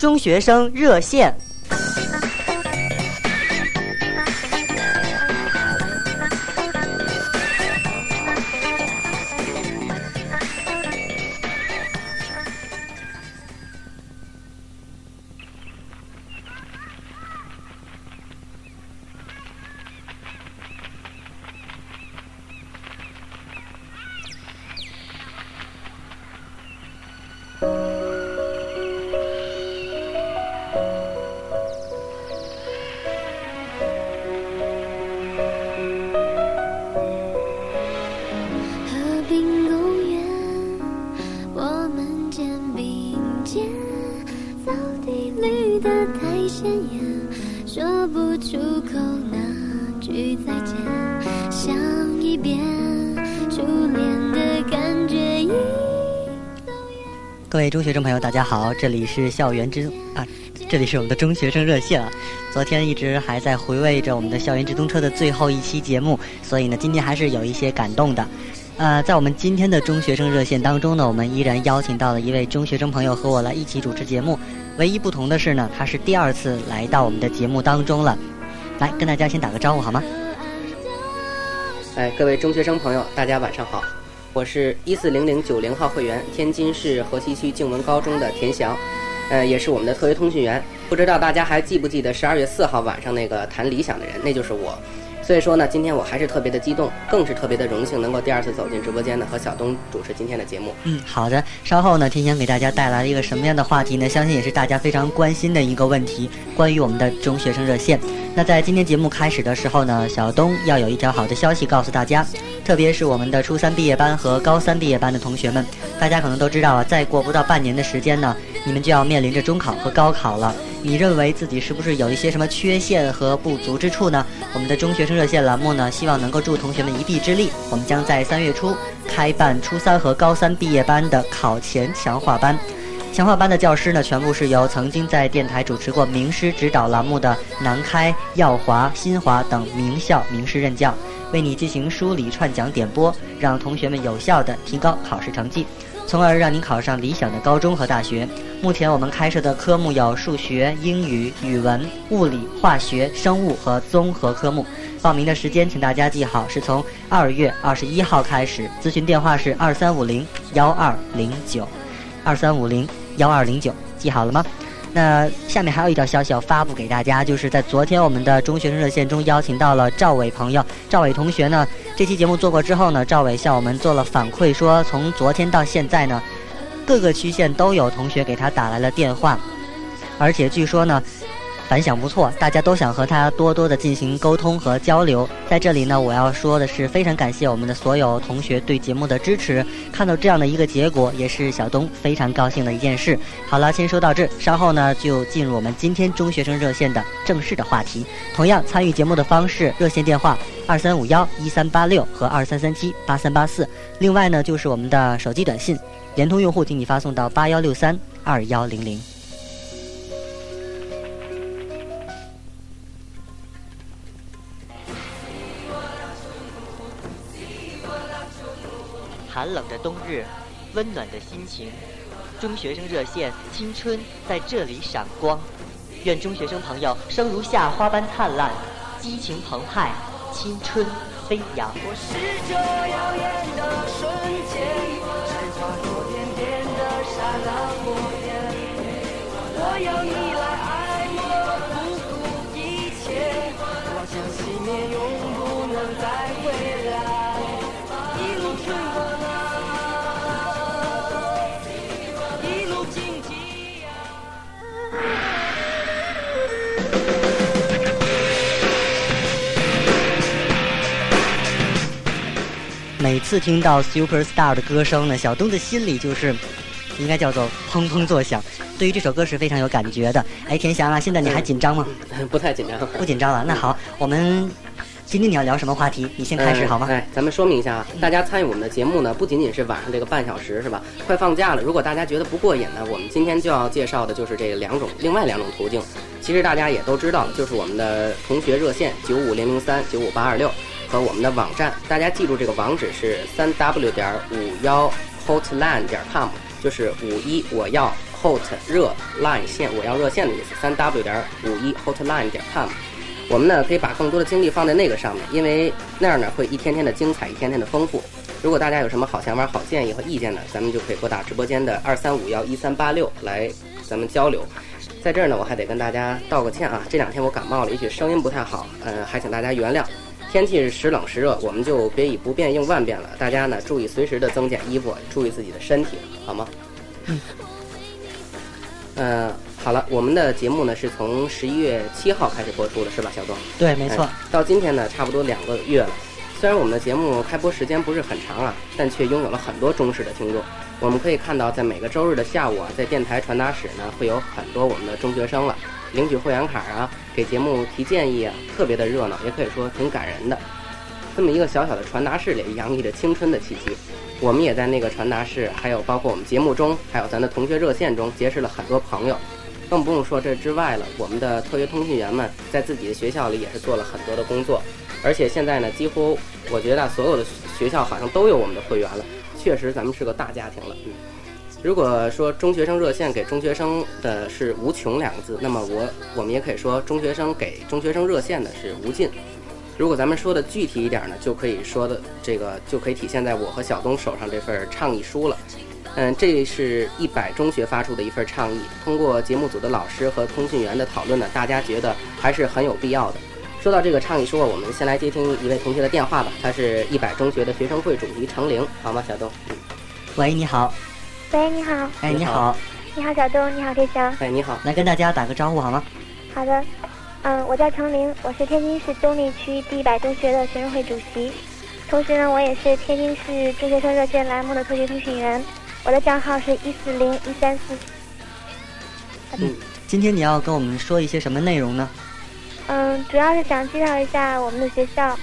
中学生热线。各位中学生朋友，大家好，这里是校园之啊，这里是我们的中学生热线啊。昨天一直还在回味着我们的校园直通车的最后一期节目，所以呢，今天还是有一些感动的。呃，在我们今天的中学生热线当中呢，我们依然邀请到了一位中学生朋友和我来一起主持节目。唯一不同的是呢，他是第二次来到我们的节目当中了。来，跟大家先打个招呼好吗？哎，各位中学生朋友，大家晚上好，我是一四零零九零号会员，天津市河西区静文高中的田翔，呃，也是我们的特约通讯员。不知道大家还记不记得十二月四号晚上那个谈理想的人，那就是我。所以说呢，今天我还是特别的激动，更是特别的荣幸，能够第二次走进直播间呢，和小东主持今天的节目。嗯，好的。稍后呢，天翔给大家带来了一个什么样的话题呢？相信也是大家非常关心的一个问题，关于我们的中学生热线。那在今天节目开始的时候呢，小东要有一条好的消息告诉大家，特别是我们的初三毕业班和高三毕业班的同学们，大家可能都知道啊，再过不到半年的时间呢，你们就要面临着中考和高考了。你认为自己是不是有一些什么缺陷和不足之处呢？我们的中学生热线栏目呢，希望能够助同学们一臂之力。我们将在三月初开办初三和高三毕业班的考前强化班。强化班的教师呢，全部是由曾经在电台主持过名师指导栏目的南开、耀华、新华等名校名师任教，为你进行梳理、串讲、点播，让同学们有效地提高考试成绩。从而让您考上理想的高中和大学。目前我们开设的科目有数学、英语、语文、物理、化学、生物和综合科目。报名的时间请大家记好，是从二月二十一号开始。咨询电话是二三五零幺二零九，二三五零幺二零九，记好了吗？那下面还有一条消息要发布给大家，就是在昨天我们的中学生热线中邀请到了赵伟朋友，赵伟同学呢，这期节目做过之后呢，赵伟向我们做了反馈，说从昨天到现在呢，各个区县都有同学给他打来了电话，而且据说呢。反响不错，大家都想和他多多的进行沟通和交流。在这里呢，我要说的是，非常感谢我们的所有同学对节目的支持。看到这样的一个结果，也是小东非常高兴的一件事。好了，先说到这，稍后呢就进入我们今天中学生热线的正式的话题。同样参与节目的方式，热线电话二三五幺一三八六和二三三七八三八四。另外呢，就是我们的手机短信，联通用户请你发送到八幺六三二幺零零。寒冷的冬日，温暖的心情，中学生热线，青春在这里闪光。愿中学生朋友生如夏花般灿烂，激情澎湃，青春飞扬。我是这耀眼的瞬间，是划过点点的刹那火焰。我要你来每次听到 Super Star 的歌声呢，小东的心里就是应该叫做砰砰作响。对于这首歌是非常有感觉的。哎，田翔啊，现在你还紧张吗？不太紧张。不紧张了。那好，我们今天你要聊什么话题？你先开始好吗？哎，咱们说明一下啊，大家参与我们的节目呢，不仅仅是晚上这个半小时是吧？快放假了，如果大家觉得不过瘾呢，我们今天就要介绍的就是这两种另外两种途径。其实大家也都知道，就是我们的同学热线九五零零三九五八二六和我们的网站，大家记住这个网址是三 w 点五幺 hotline 点 com，就是五一我要 hot 热 line 线，我要热线的意思，三 w 点五一 hotline 点 com。我们呢可以把更多的精力放在那个上面，因为那样呢会一天天的精彩，一天天的丰富。如果大家有什么好想法、好建议和意见呢，咱们就可以拨打直播间的二三五幺一三八六来咱们交流。在这儿呢，我还得跟大家道个歉啊，这两天我感冒了，也许声音不太好，呃，还请大家原谅。天气是时冷时热，我们就别以不变应万变了。大家呢注意随时的增减衣服，注意自己的身体，好吗？嗯。呃，好了，我们的节目呢是从十一月七号开始播出的，是吧，小东？对，没错哎。到今天呢，差不多两个月了。虽然我们的节目开播时间不是很长啊，但却拥有了很多忠实的听众。我们可以看到，在每个周日的下午啊，在电台传达室呢，会有很多我们的中学生了，领取会员卡啊，给节目提建议啊，特别的热闹，也可以说挺感人的。这么一个小小的传达室里，洋溢着青春的气息。我们也在那个传达室，还有包括我们节目中，还有咱的同学热线中，结识了很多朋友。更不用说这之外了，我们的特约通讯员们在自己的学校里也是做了很多的工作，而且现在呢，几乎我觉得所有的学校好像都有我们的会员了。确实，咱们是个大家庭了。嗯，如果说中学生热线给中学生的是无穷两个字，那么我我们也可以说中学生给中学生热线的是无尽。如果咱们说的具体一点呢，就可以说的这个就可以体现在我和小东手上这份倡议书了。嗯，这是一百中学发出的一份倡议。通过节目组的老师和通讯员的讨论呢，大家觉得还是很有必要的。说到这个倡议书，我们先来接听一位同学的电话吧。他是一百中学的学生会主席程玲，好吗，小东？喂，你好。喂，你好，哎，你好你好，小东，你好，天翔。哎，你好。来跟大家打个招呼好吗？好的，嗯，我叫程玲，我是天津市东丽区第一百中学的学生会主席，同时呢，我也是天津市中学生热线栏目的特约通讯员，我的账号是一四零一三四。嗯，今天你要跟我们说一些什么内容呢？嗯，主要是想介绍一下我们的学校，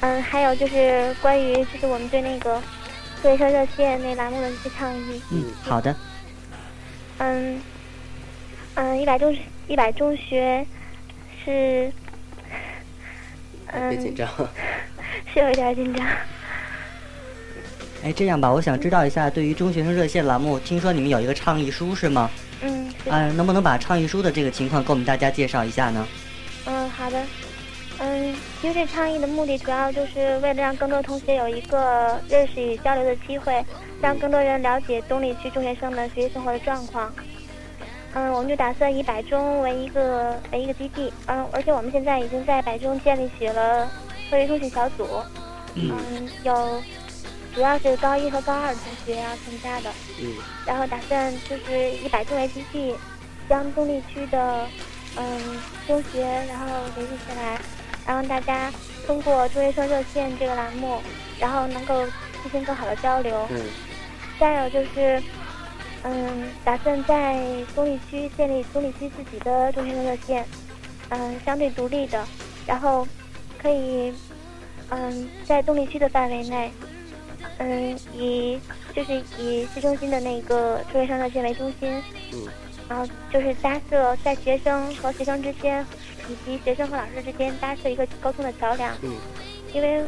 嗯，还有就是关于就是我们对那个特学生热线那栏目的一些倡议。嗯，好的。嗯，嗯，一百中一百中学是，嗯，别紧张。是有一点紧张。哎，这样吧，我想知道一下，对于中学生热线栏目，听说你们有一个倡议书是吗？嗯，是啊、能不能把倡议书的这个情况给我们大家介绍一下呢？嗯，好的。嗯，其实这倡议的目的主要就是为了让更多同学有一个认识与交流的机会，让更多人了解东丽区中学生的学习生活的状况。嗯，我们就打算以百中为一个为一个基地，嗯，而且我们现在已经在百中建立起了科学通讯小组，嗯。嗯，有主要是高一和高二的同学要参加的，嗯。然后打算就是以百中为基地，将东丽区的嗯中学然后联系起来，然后大家通过中学生热线这个栏目，然后能够进行更好的交流。嗯。再有就是，嗯，打算在东丽区建立东丽区自己的中学生热线，嗯，相对独立的，然后可以，嗯，在东丽区的范围内，嗯，以就是以市中心的那个中学生热线为中心，嗯。然后就是搭设在学生和学生之间，以及学生和老师之间搭设一个沟通的桥梁。嗯因为，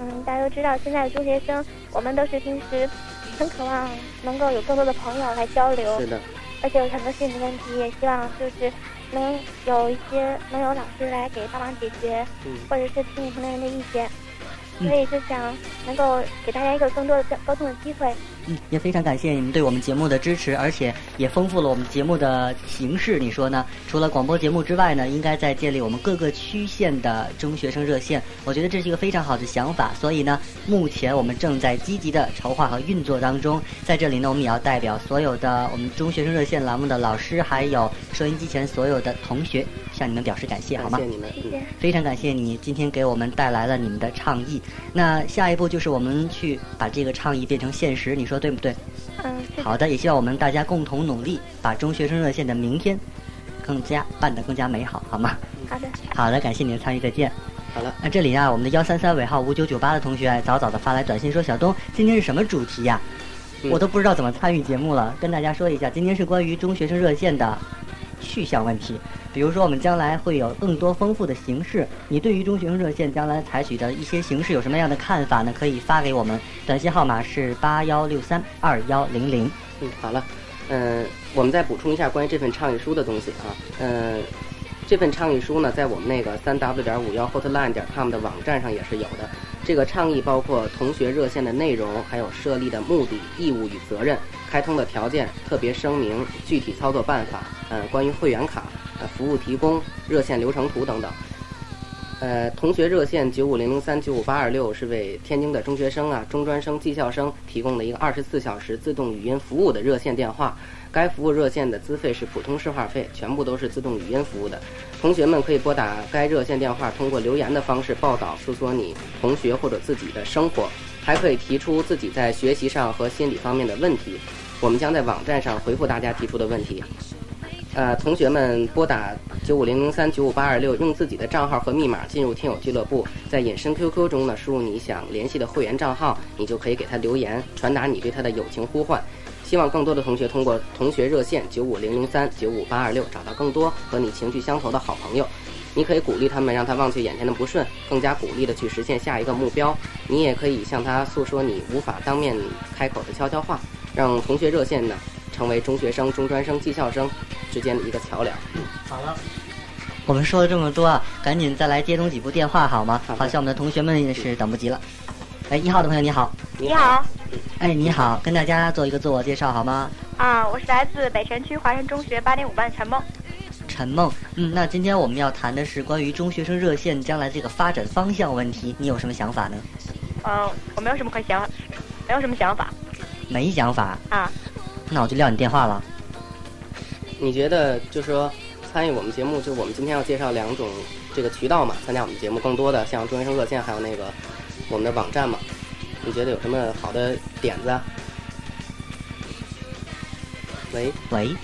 嗯，大家都知道，现在的中学生，我们都是平时很渴望能够有更多的朋友来交流是，的。而且有很多心理问题，也希望就是能有一些能有老师来给帮忙解决，嗯或者是听取同龄人的意见。嗯所以就想能够给大家一个更多的交沟通的机会。嗯，也非常感谢你们对我们节目的支持，而且也丰富了我们节目的形式。你说呢？除了广播节目之外呢，应该在建立我们各个区县的中学生热线。我觉得这是一个非常好的想法。所以呢，目前我们正在积极的筹划和运作当中。在这里呢，我们也要代表所有的我们中学生热线栏目的老师，还有收音机前所有的同学，向你们表示感谢，好吗感谢？你们。嗯谢谢。非常感谢你今天给我们带来了你们的倡议。那下一步就是我们去把这个倡议变成现实，你说对不对？嗯，好的，也希望我们大家共同努力，把中学生热线的明天更加办得更加美好，好吗？好的，好的，感谢你的参与，再见。好了，那这里啊，我们的幺三三尾号五九九八的同学早早的发来短信说：“小东，今天是什么主题呀、嗯我都不知道怎么参与节目了，跟大家说一下，今天是关于中学生热线的去向问题。比如说，我们将来会有更多丰富的形式，你对于中学生热线将来采取的一些形式有什么样的看法呢？可以发给我们，短信号码是八幺六三二幺零零。嗯，好了。嗯，我们再补充一下关于这份倡议书的东西啊。嗯，这份倡议书呢，在我们那个三 w 点五幺 hotline 点 com 的网站上也是有的。这个倡议包括同学热线的内容，还有设立的目的、义务与责任、开通的条件、特别声明、具体操作办法，呃，关于会员卡、呃，服务提供、热线流程图等等。呃，同学热线九五零零三九五八二六是为天津的中学生啊、中专生、技校生提供的一个二十四小时自动语音服务的热线电话。该服务热线的资费是普通市话费，全部都是自动语音服务的。同学们可以拨打该热线电话，通过留言的方式报道、诉说你同学或者自己的生活，还可以提出自己在学习上和心理方面的问题。我们将在网站上回复大家提出的问题。呃，同学们拨打九五零零三九五八二六，用自己的账号和密码进入听友俱乐部，在隐身 QQ 中呢，输入你想联系的会员账号，你就可以给他留言，传达你对他的友情呼唤。希望更多的同学通过同学热线九五零零三九五八二六找到更多和你情绪相投的好朋友。你可以鼓励他们，让他忘却眼前的不顺，更加鼓励的去实现下一个目标。你也可以向他诉说你无法当面开口的悄悄话，让同学热线呢成为中学生、中专生、技校生之间的一个桥梁。好了，我们说了这么多啊，赶紧再来接通几部电话好吗？好像我们的同学们也是等不及了。哎，一号的朋友你好，你你好，哎你好，跟大家做一个自我介绍好吗？啊，我是来自北城区华山中学八点五班的陈梦。陈梦，嗯，那今天我们要谈的是关于中学生热线将来这个发展方向问题，你有什么想法呢？嗯，我没有什么可想，没有什么想法没想法，啊。那我就撂你电话了。你觉得就是说参与我们节目，就我们今天要介绍两种这个渠道嘛，参加我们节目更多的像中学生热线，还有那个我们的网站嘛，你觉得有什么好的点子啊？喂，喂，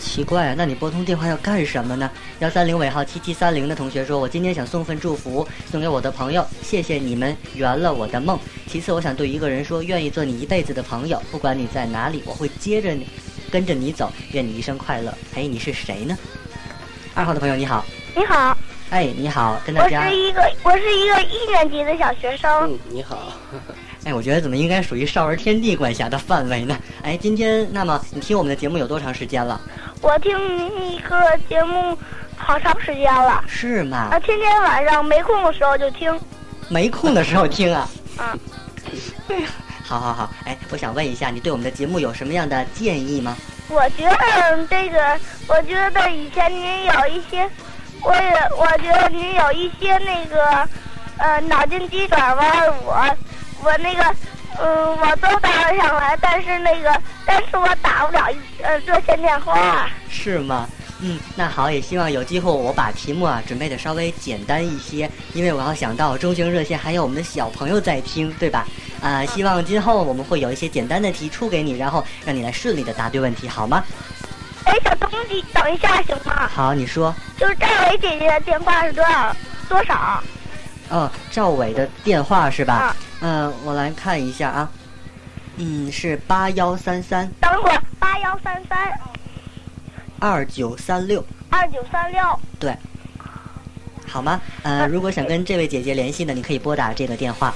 奇怪啊，那你拨通电话要干什么呢？幺三零尾号七七三零的同学说，我今天想送份祝福送给我的朋友，谢谢你们圆了我的梦。其次，我想对一个人说，愿意做你一辈子的朋友，不管你在哪里，我会接着你，跟着你走，愿你一生快乐。哎，你是谁呢？二号的朋友你好，你好，哎，你好，跟大我是，一个我是一个一年级的小学生。嗯，你好，哎，我觉得怎么应该属于少儿天地管辖的范围呢？哎，今天那么你听我们的节目有多长时间了？我听一个节目好长时间了，是吗啊，？天天晚上没空的时候就听。没空的时候听啊。啊，好好好，哎，我想问一下，你对我们的节目有什么样的建议吗？我觉得这个，我觉得以前您有一些，我也我觉得您有一些那个，呃，脑筋急转弯，我我那个，嗯、我都答得上来，但是那个，但是我打不了呃热线电话。是吗？嗯，那好，也希望有机会我把题目啊准备的稍微简单一些，因为我要想到中型热线还有我们的小朋友在听，对吧？啊、希望今后我们会有一些简单的题出给你，然后让你来顺利的答对问题，好吗？哎，小东，西等一下行吗？好，你说。就是赵伟姐姐的电话是多少多少？哦，赵伟的电话是吧啊？嗯、我来看一下啊。嗯，是八幺三三等会儿八幺三三二九三六，二九三六。对，好吗？呃，如果想跟这位姐姐联系呢，你可以拨打这个电话。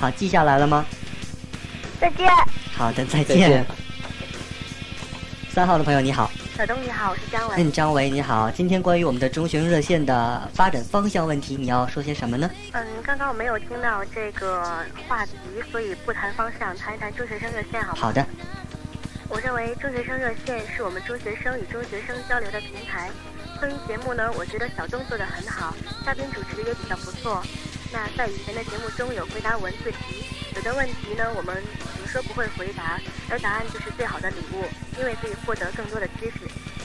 好，记下来了吗？再见。好的，再再见。三号的朋友你好，小东你好，我是张伟。嗯，张伟你好，今天关于我们的中学生热线的发展方向问题，你要说些什么呢？嗯，刚刚我没有听到这个话题，所以不谈方向，谈一谈中学生热线好吗？好的，我认为中学生热线是我们中学生与中学生交流的平台。关于节目呢，我觉得小东做的很好，嘉宾主持也比较不错。那在以前的节目中有回答文字题，有的问题呢我们说不会回答，而答案就是最好的礼物，因为可以获得更多的知识。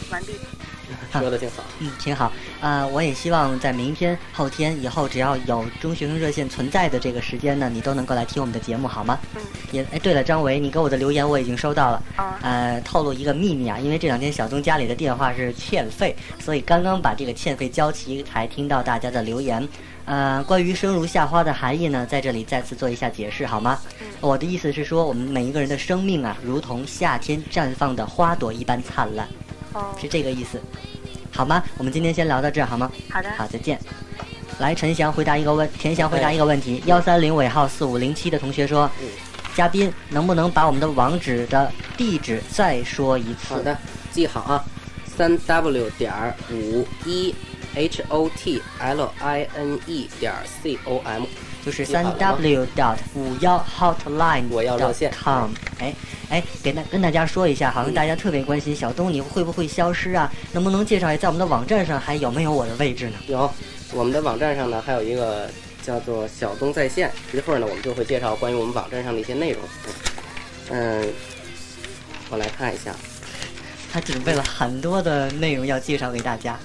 完毕。说的挺好。嗯，挺好。啊、我也希望在明天、后天、以后，只要有中学生热线存在的这个时间呢，你都能够来听我们的节目，好吗？嗯。也哎，对了，张维，你给我的留言我已经收到了。哦呃，透露一个秘密啊，因为这两天小东家里的电话是欠费，所以刚刚把这个欠费交齐，才听到大家的留言。呃，关于生如夏花的含义呢，在这里再次做一下解释，好吗？我的意思是说，我们每一个人的生命啊，如同夏天绽放的花朵一般灿烂，哦，是这个意思，好吗？我们今天先聊到这儿，好吗？好的。好，再见。来，陈翔回答一个问，田翔回答一个问题。幺三零尾号四五零七的同学说，嗯嘉宾能不能把我们的网址的地址再说一次？好的，记好啊，三 w 点儿五一 h o t l i n e 点儿 c o m。就是三 w dot 五幺 hotline 我要热线 com。哎哎，给大跟大家说一下，好像大家特别关心小东你会不会消失啊？能不能介绍一下在我们的网站上还有没有我的位置呢？有，我们的网站上呢还有一个叫做“小东在线”，一会儿呢我们就会介绍关于我们网站上的一些内容。嗯，我来看一下。他准备了很多的内容要介绍给大家。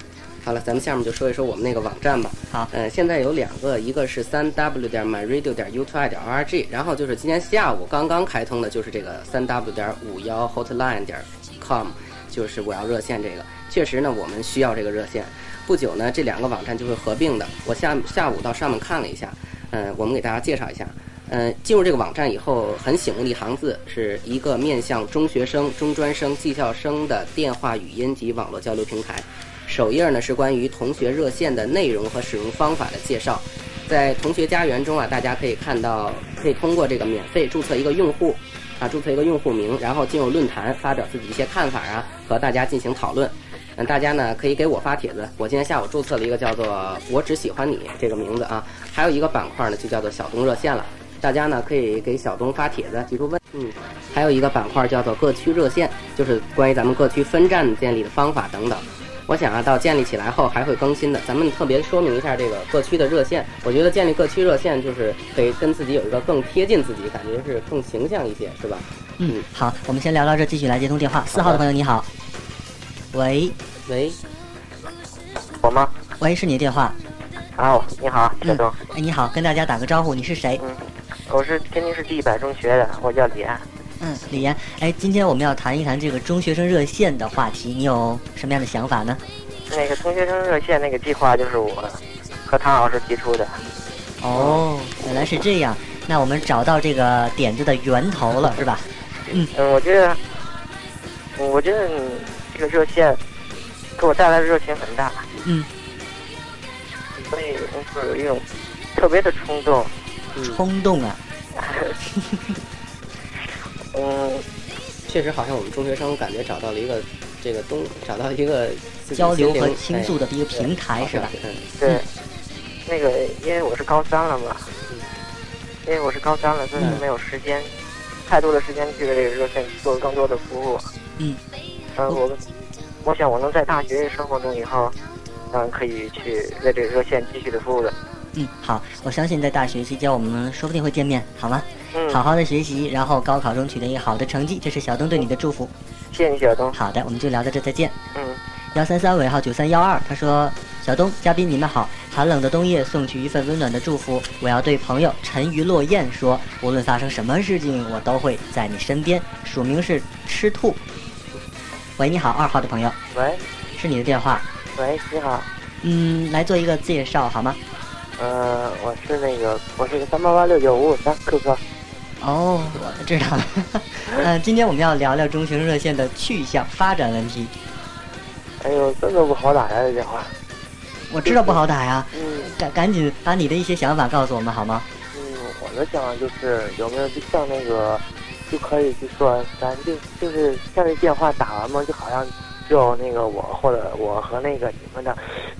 好了，咱们下面就说一说我们那个网站吧。好呃，现在有两个，一个是三 w 点 myradio 点 u 2 i 点 org，然后就是今天下午刚刚开通的，就是这个三 w 点五幺 hotline 点 com，就是我要热线这个。确实呢，我们需要这个热线。不久呢，这两个网站就会合并的。我下下午到上面看了一下，嗯、我们给大家介绍一下。嗯、进入这个网站以后，很醒目的一行字，是一个面向中学生、中专生、技校生的电话语音及网络交流平台。首页呢是关于同学热线的内容和使用方法的介绍。在同学家园中啊，大家可以看到，可以通过这个免费注册一个用户，啊，注册一个用户名，然后进入论坛发表自己一些看法啊，和大家进行讨论。嗯，大家呢可以给我发帖子，我今天下午注册了一个叫做“我只喜欢你”这个名字啊，还有一个板块呢就叫做“小东热线”了。大家呢可以给小东发帖子，提出问，嗯，还有一个板块叫做“各区热线”，就是关于咱们各区分站建立的方法等等。我想啊，到建立起来后还会更新的。咱们特别说明一下这个各区的热线。我觉得建立各区热线就是可以跟自己有一个更贴近自己，感觉是更形象一些，是吧？嗯，好，我们先聊到这，继续来接通电话。四号的朋友你好，喂喂，我吗？喂，是你的电话。哦，你好，小嗯东，，哎，你好，跟大家打个招呼，你是谁？嗯，我是天津市第一百中学的，我叫李安。嗯，李岩。哎，今天我们要谈一谈这个中学生热线的话题，你有什么样的想法呢？那个中学生热线那个计划就是我和唐老师提出的。哦，原来是这样。那我们找到这个点子的源头了，是吧？嗯，我觉得，嗯我觉得你这个热线给我带来的热情很大，嗯，所以就是有一种特别的冲动。嗯，冲动啊，嗯，确实好像我们中学生感觉找到了一个这个东，找到一个交流和倾诉的一个平台，是吧？？哎嗯，对，那个因为我是高三了嘛，因为我是高三了，所以嗯没有时间，太多的时间去为这个热线做更多的服务。嗯，嗯，我我想我能在大学生活中以后，嗯，可以去为这个热线继续的服务的。嗯，好，我相信在大学期间我们说不定会见面，好吗？嗯，好，好的学习，然后高考中取得一个好的成绩，这是小东对你的祝福。谢谢你，小东。好的，我们就聊到这，再见。嗯，幺三三尾号九三幺二，他说：“小东，嘉宾你们好，寒冷的冬夜送去一份温暖的祝福。我要对朋友沉鱼落雁说，无论发生什么事情，我都会在你身边。”署名是吃兔。喂，你好，二号的朋友，喂是你的电话。喂，你好。嗯，来做一个介绍好吗？呃，我是那个，我是三八八六九五五三 QQ。哦，我知道了。嗯、今天我们要聊聊中学热线的去向发展问题。哎呦，真的不好打呀，这电话。我知道不好打呀，嗯赶赶紧把你的一些想法告诉我们好吗？嗯，我的想法就是有没有就像那个，就可以就说咱就就是像这电话打完嘛，就好像只有那个我或者我和那个你们的，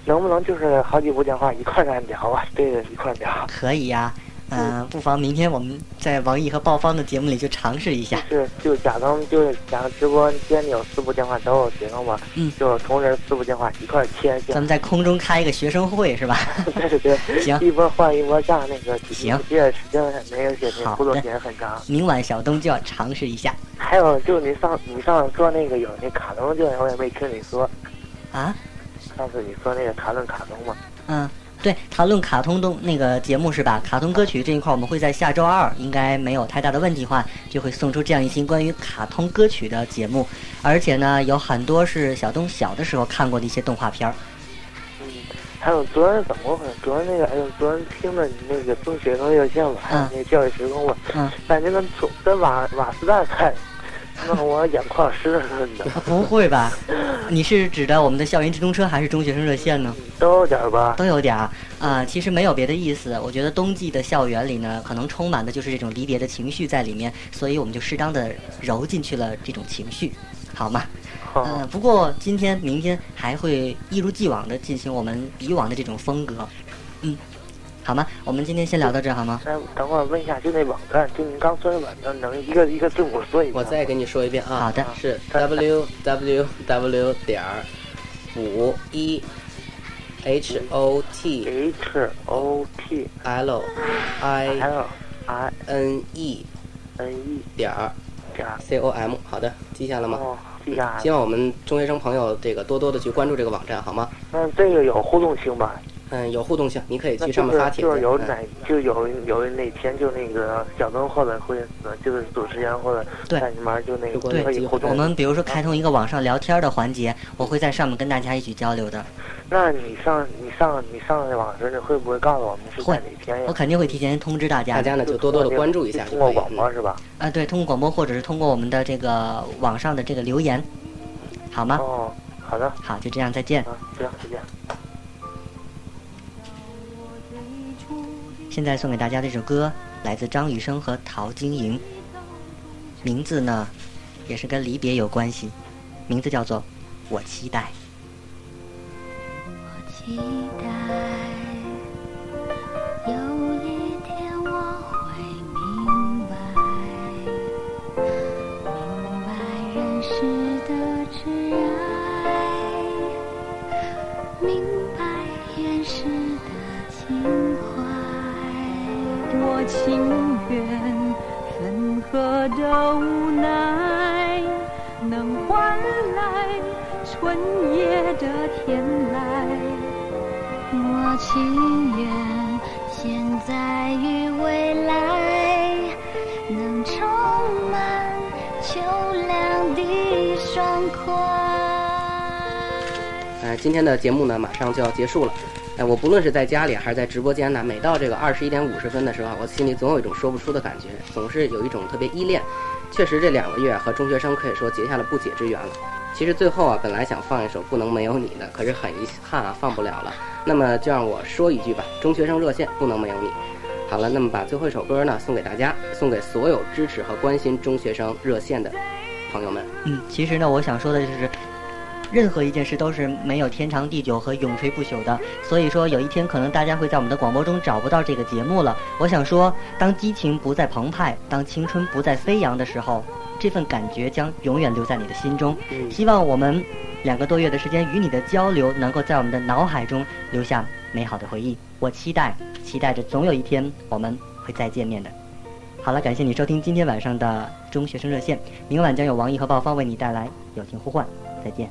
能不能就是好几部电话一块儿来聊啊？对着一块儿聊。可以呀、嗯、不妨明天我们在王毅和鲍方的节目里就尝试一下。是，就假装就是假装直播间里有四部电话都有学生嘛，嗯就同时四部电话一块儿切咱，们在空中开一个学生会是吧？对对 对，行一波换一波炸，那个行这个时间那个写那好互动的时间很长。明晚小东就要尝试一下还有就是你上你上次说那个有那卡通就我也没听你说，啊。上次你说那个谈论卡通嘛，嗯，对，谈论卡通动那个节目是吧？卡通歌曲这一块，我们会在下周二，应该没有太大的问题的话，就会送出这样一期关于卡通歌曲的节目。而且呢，有很多是小东小的时候看过的一些动画片儿。嗯，还有昨天怎么回事？昨天那个哎呦，昨天听了你那个中学生热线嘛，还有那个教育时空嘛，嗯，感觉跟从跟瓦瓦斯蛋菜，那我眼眶湿润的，啊 不会吧？你是指的我们的校园直通车还是中学生热线呢？都有点儿吧。都有点儿啊、其实没有别的意思。我觉得冬季的校园里呢，可能充满的就是这种离别的情绪在里面，所以我们就适当的揉进去了这种情绪，好吗？好嗯、不过今天、明天还会一如既往的进行我们以往的这种风格，嗯，好吗？我们今天先聊到这儿好吗？哎，等会儿问一下，就那网站，就您刚说的网站，能一个一个字母说一遍吗？我再给你说一遍啊，好的是 w w w 点儿五一 h o t H O T l i L I n e N E 点儿点儿 c o m。好的，记下了吗？哦，记下来希望我们中学生朋友这个多多的去关注这个网站，好吗？那这个有互动性吧？嗯，有互动性，你可以去上面发帖就是有哪就有有哪天就那个小灯或者会呃就是主持人或者对在里面就那个对。我们比如说开通一个网上聊天的环节，我会在上面跟大家一起交流的。那你上你上你上那网时，你会不会告诉我们是会在哪天呀？我肯定会提前通知大家。大家呢就多多的关注一下通过广播是吧？啊，对，通过广播或者是通过我们的这个网上的这个留言，好吗？哦，好的，好，就这样，再见。啊，行，再见。现在送给大家这首歌来自张雨生和陶晶莹，名字呢也是跟离别有关系，名字叫做《我期待》。我期待呃，今天的节目呢，马上就要结束了。哎，我不论是在家里还是在直播间呢，每到这个二十一点五十分的时候，我心里总有一种说不出的感觉，总是有一种特别依恋。确实，这两个月和中学生可以说结下了不解之缘了。其实最后啊，本来想放一首《不能没有你》的，可是很遗憾啊，放不了了。那么就让我说一句吧，中学生热线不能没有你。好了，那么把最后一首歌呢送给大家，送给所有支持和关心中学生热线的朋友们。嗯，其实呢，我想说的就是，任何一件事都是没有天长地久和永垂不朽的。所以说，有一天可能大家会在我们的广播中找不到这个节目了。我想说，当激情不再澎湃，当青春不再飞扬的时候，这份感觉将永远留在你的心中。嗯希望我们两个多月的时间与你的交流，能够在我们的脑海中留下美好的回忆。我期待，期待着总有一天我们会再见面的。好了，感谢你收听今天晚上的中学生热线，明晚将有王毅和鲍方为你带来友情呼唤，再见。